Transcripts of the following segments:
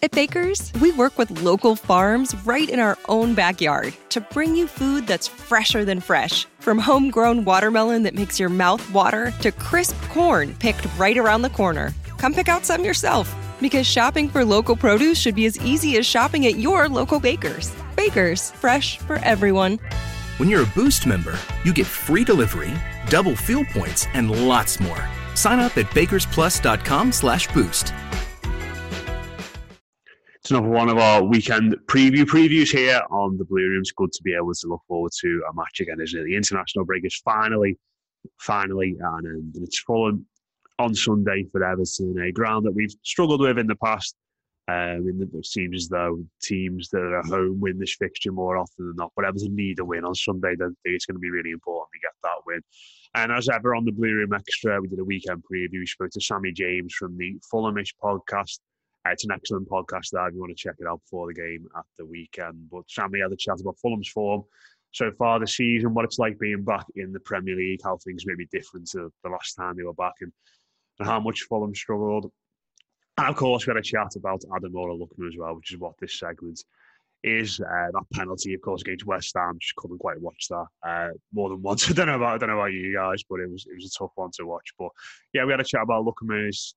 At Baker's, we work with local farms right in our own backyard to bring you food that's fresher than fresh. From homegrown watermelon that makes your mouth water to crisp corn picked right around the corner. Come pick out some yourself because shopping for local produce should be as easy as shopping at your local Baker's. Baker's, fresh for everyone. When you're a Boost member, you get free delivery, double fuel points, and lots more. Sign up at bakersplus.com It's another one of our weekend preview previews here on the Blue Rooms. Good to be able to look forward to a match again, isn't it? The international break is finally, finally at an end, and it's fallen on Sunday for Everton, a ground that we've struggled with in the past. Um, and it seems as though teams that are at home win this fixture more often than not. But Everton need a win on Sunday. They think it's going to be really important to get that win. And as ever on the Blue Room Extra, we did a weekend preview. We spoke to Sammy James from the Fulhamish podcast. It's an excellent podcast there if you want to check it out before the game at the weekend. But Sammy had a chat about Fulham's form so far this season, what it's like being back in the Premier League, how things may be different to the last time they were back, and, and how much Fulham struggled. And of course, we had a chat about Ademola Lookman as well, which is what this segment is. Uh, that penalty, of course, against West Ham, just couldn't quite watch that uh, more than once. I don't know about I don't know about you guys, but it was it was a tough one to watch. But yeah, we had a chat about Lookman's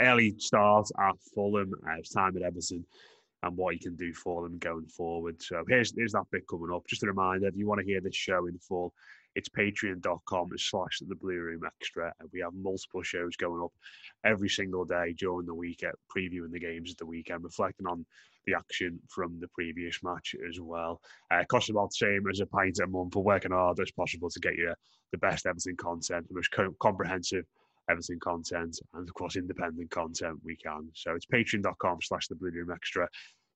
early start at Fulham, uh, time at Everton, and what he can do for them going forward. So here's here's that bit coming up. Just a reminder, if you want to hear this show in full, it's patreon.com slash the blue room extra we have multiple shows going up every single day during the week at previewing the games at the weekend reflecting on the action from the previous match as well uh, costs about the same as a pint a month for working hard as possible to get you the best Everton content the most co- comprehensive Everton content and of course independent content we can so it's patreon.com slash the blue room extra if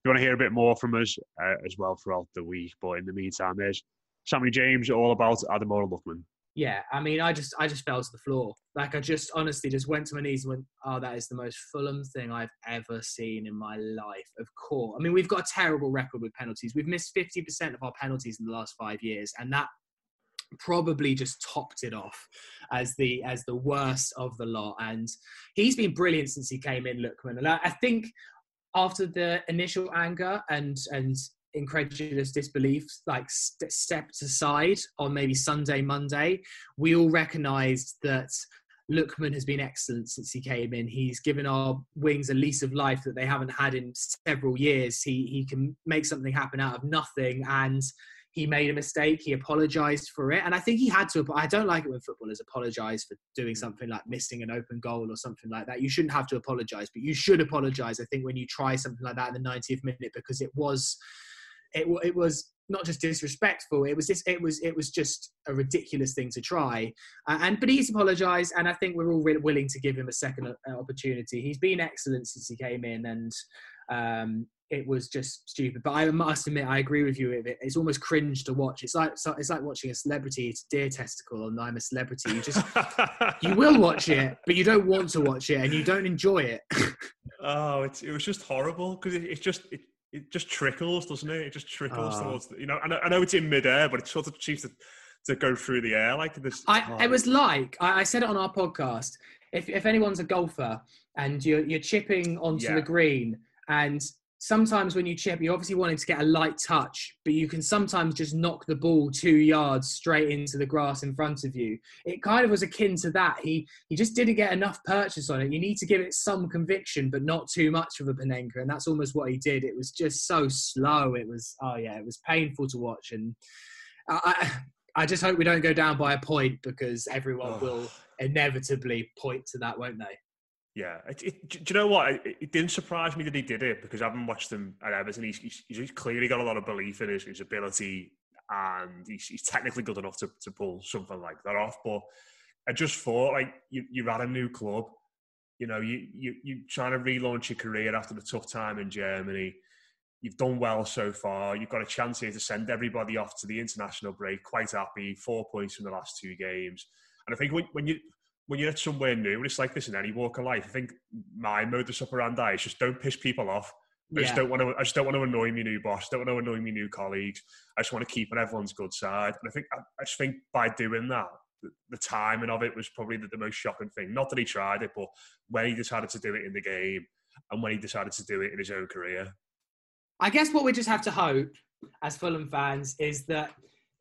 you want to hear a bit more from us uh, as well throughout the week but in the meantime there's Sammy James all about Ademola Lookman. Yeah, I mean, I just, I just fell to the floor. Like, I just honestly just went to my knees and went, "Oh, that is the most Fulham thing I've ever seen in my life." Of course, I mean, we've got a terrible record with penalties. We've missed fifty percent of our penalties in the last five years, and that probably just topped it off as the as the worst of the lot. And he's been brilliant since he came in, Lookman. And I, I think after the initial anger and and incredulous disbelief like st- stepped aside on maybe Sunday, Monday, we all recognised that Lookman has been excellent since he came in. He's given our wings a lease of life that they haven't had in several years. He he can make something happen out of nothing, and he made a mistake. He apologized for it, and I think he had to. I don't like it when footballers apologize for doing something like missing an open goal or something like that. You shouldn't have to apologize, but you should apologize. I think when you try something like that in the 90th minute because it was it, it was not just disrespectful it was just it was it was just a ridiculous thing to try. Uh, and but he's apologized and i think we're all really willing to give him a second uh, opportunity. He's been excellent since he came in and um, it was just stupid. But i must admit i agree with you with it. It's almost cringe to watch. It's like it's like watching a celebrity it's deer testicle and i'm a celebrity. You just you will watch it but you don't want to watch it and you don't enjoy it. Oh it's, it was just horrible because it, it's just it, it just trickles, doesn't it? It just trickles uh, towards the, you know. I know, I know it's in midair, but it sort of seems to to go through the air like this. I, oh. It was like I, I, said it on our podcast. If if anyone's a golfer and you're you're chipping onto yeah. the green and sometimes when you chip, you obviously wanting to get a light touch, but you can sometimes just knock the ball two yards straight into the grass in front of you. It kind of was akin to that. He he just didn't get enough purchase on it. You need to give it some conviction, but not too much of a Panenka, and that's almost what he did. It was just so slow. It was oh yeah, it was painful to watch, and I I just hope we don't go down by a point because everyone oh. will inevitably point to that, won't they? Yeah, it, it, do you know what? It, it, didn't surprise me that he did it because I haven't watched him at Everton. He's, he's, he's clearly got a lot of belief in his, his ability, and he's, he's, technically good enough to, to pull something like that off. But I just thought, like, you, you're at a new club, you know, you you you're trying to relaunch your career after the tough time in Germany. You've done well so far. You've got a chance here to send everybody off to the international break quite happy. Four points from the last two games, and I think when, when you when you're at somewhere new, and it's like this in any walk of life, I think my modus operandi is just don't piss people off. I yeah. just don't want to. I just don't want to annoy my new boss. Don't want to annoy my new colleagues. I just want to keep on everyone's good side. And I think I, I just think by doing that, the, the timing of it was probably the, the, most shocking thing. Not that he tried it, but when he decided to do it in the game, and when he decided to do it in his own career. I guess what we just have to hope as Fulham fans is that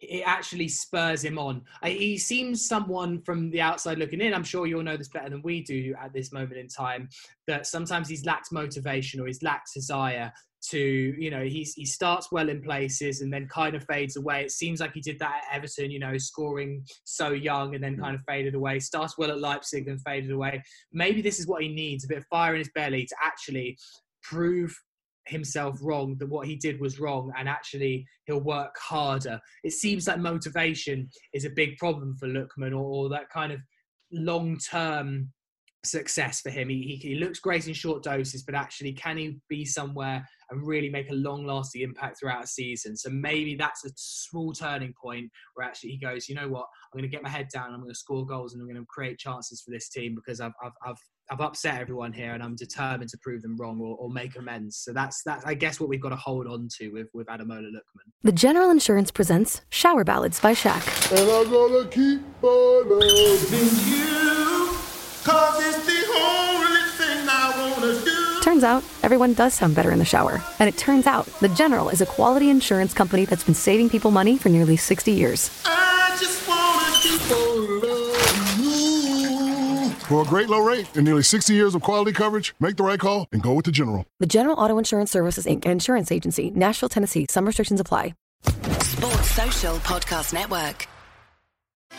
it actually spurs him on. He seems someone from the outside looking in. I'm sure you'll know this better than we do at this moment in time. That sometimes he's lacked motivation or he's lacked desire to, you know, he's, he starts well in places and then kind of fades away. It seems like he did that at Everton, you know, scoring so young and then mm. kind of faded away. Starts well at Leipzig and faded away. Maybe this is what he needs a bit of fire in his belly to actually prove himself wrong that what he did was wrong and actually he'll work harder. It seems like motivation is a big problem for Lookman or, or that kind of long term success for him. He, he, he, looks great in short doses but actually can he be somewhere and really make a long lasting impact throughout a season so maybe that's a small turning point where actually he goes you know what i'm going to get my head down i'm going to score goals and i'm going to create chances for this team because i've, I've, I've I've upset everyone here, and I'm determined to prove them wrong or, or make amends. So that's that's I guess what we've got to hold on to with with Ademola Lookman. The General Insurance presents Shower Ballads by Shaq. Turns out everyone does sound better in the shower, and it turns out the General is a quality insurance company that's been saving people money for nearly 60 years. I just wanna keep on for a great low rate and nearly 60 years of quality coverage, make the right call and go with the General. The General Auto Insurance Services, Inc. Insurance Agency, Nashville, Tennessee. Some restrictions apply. Sports Social Podcast Network.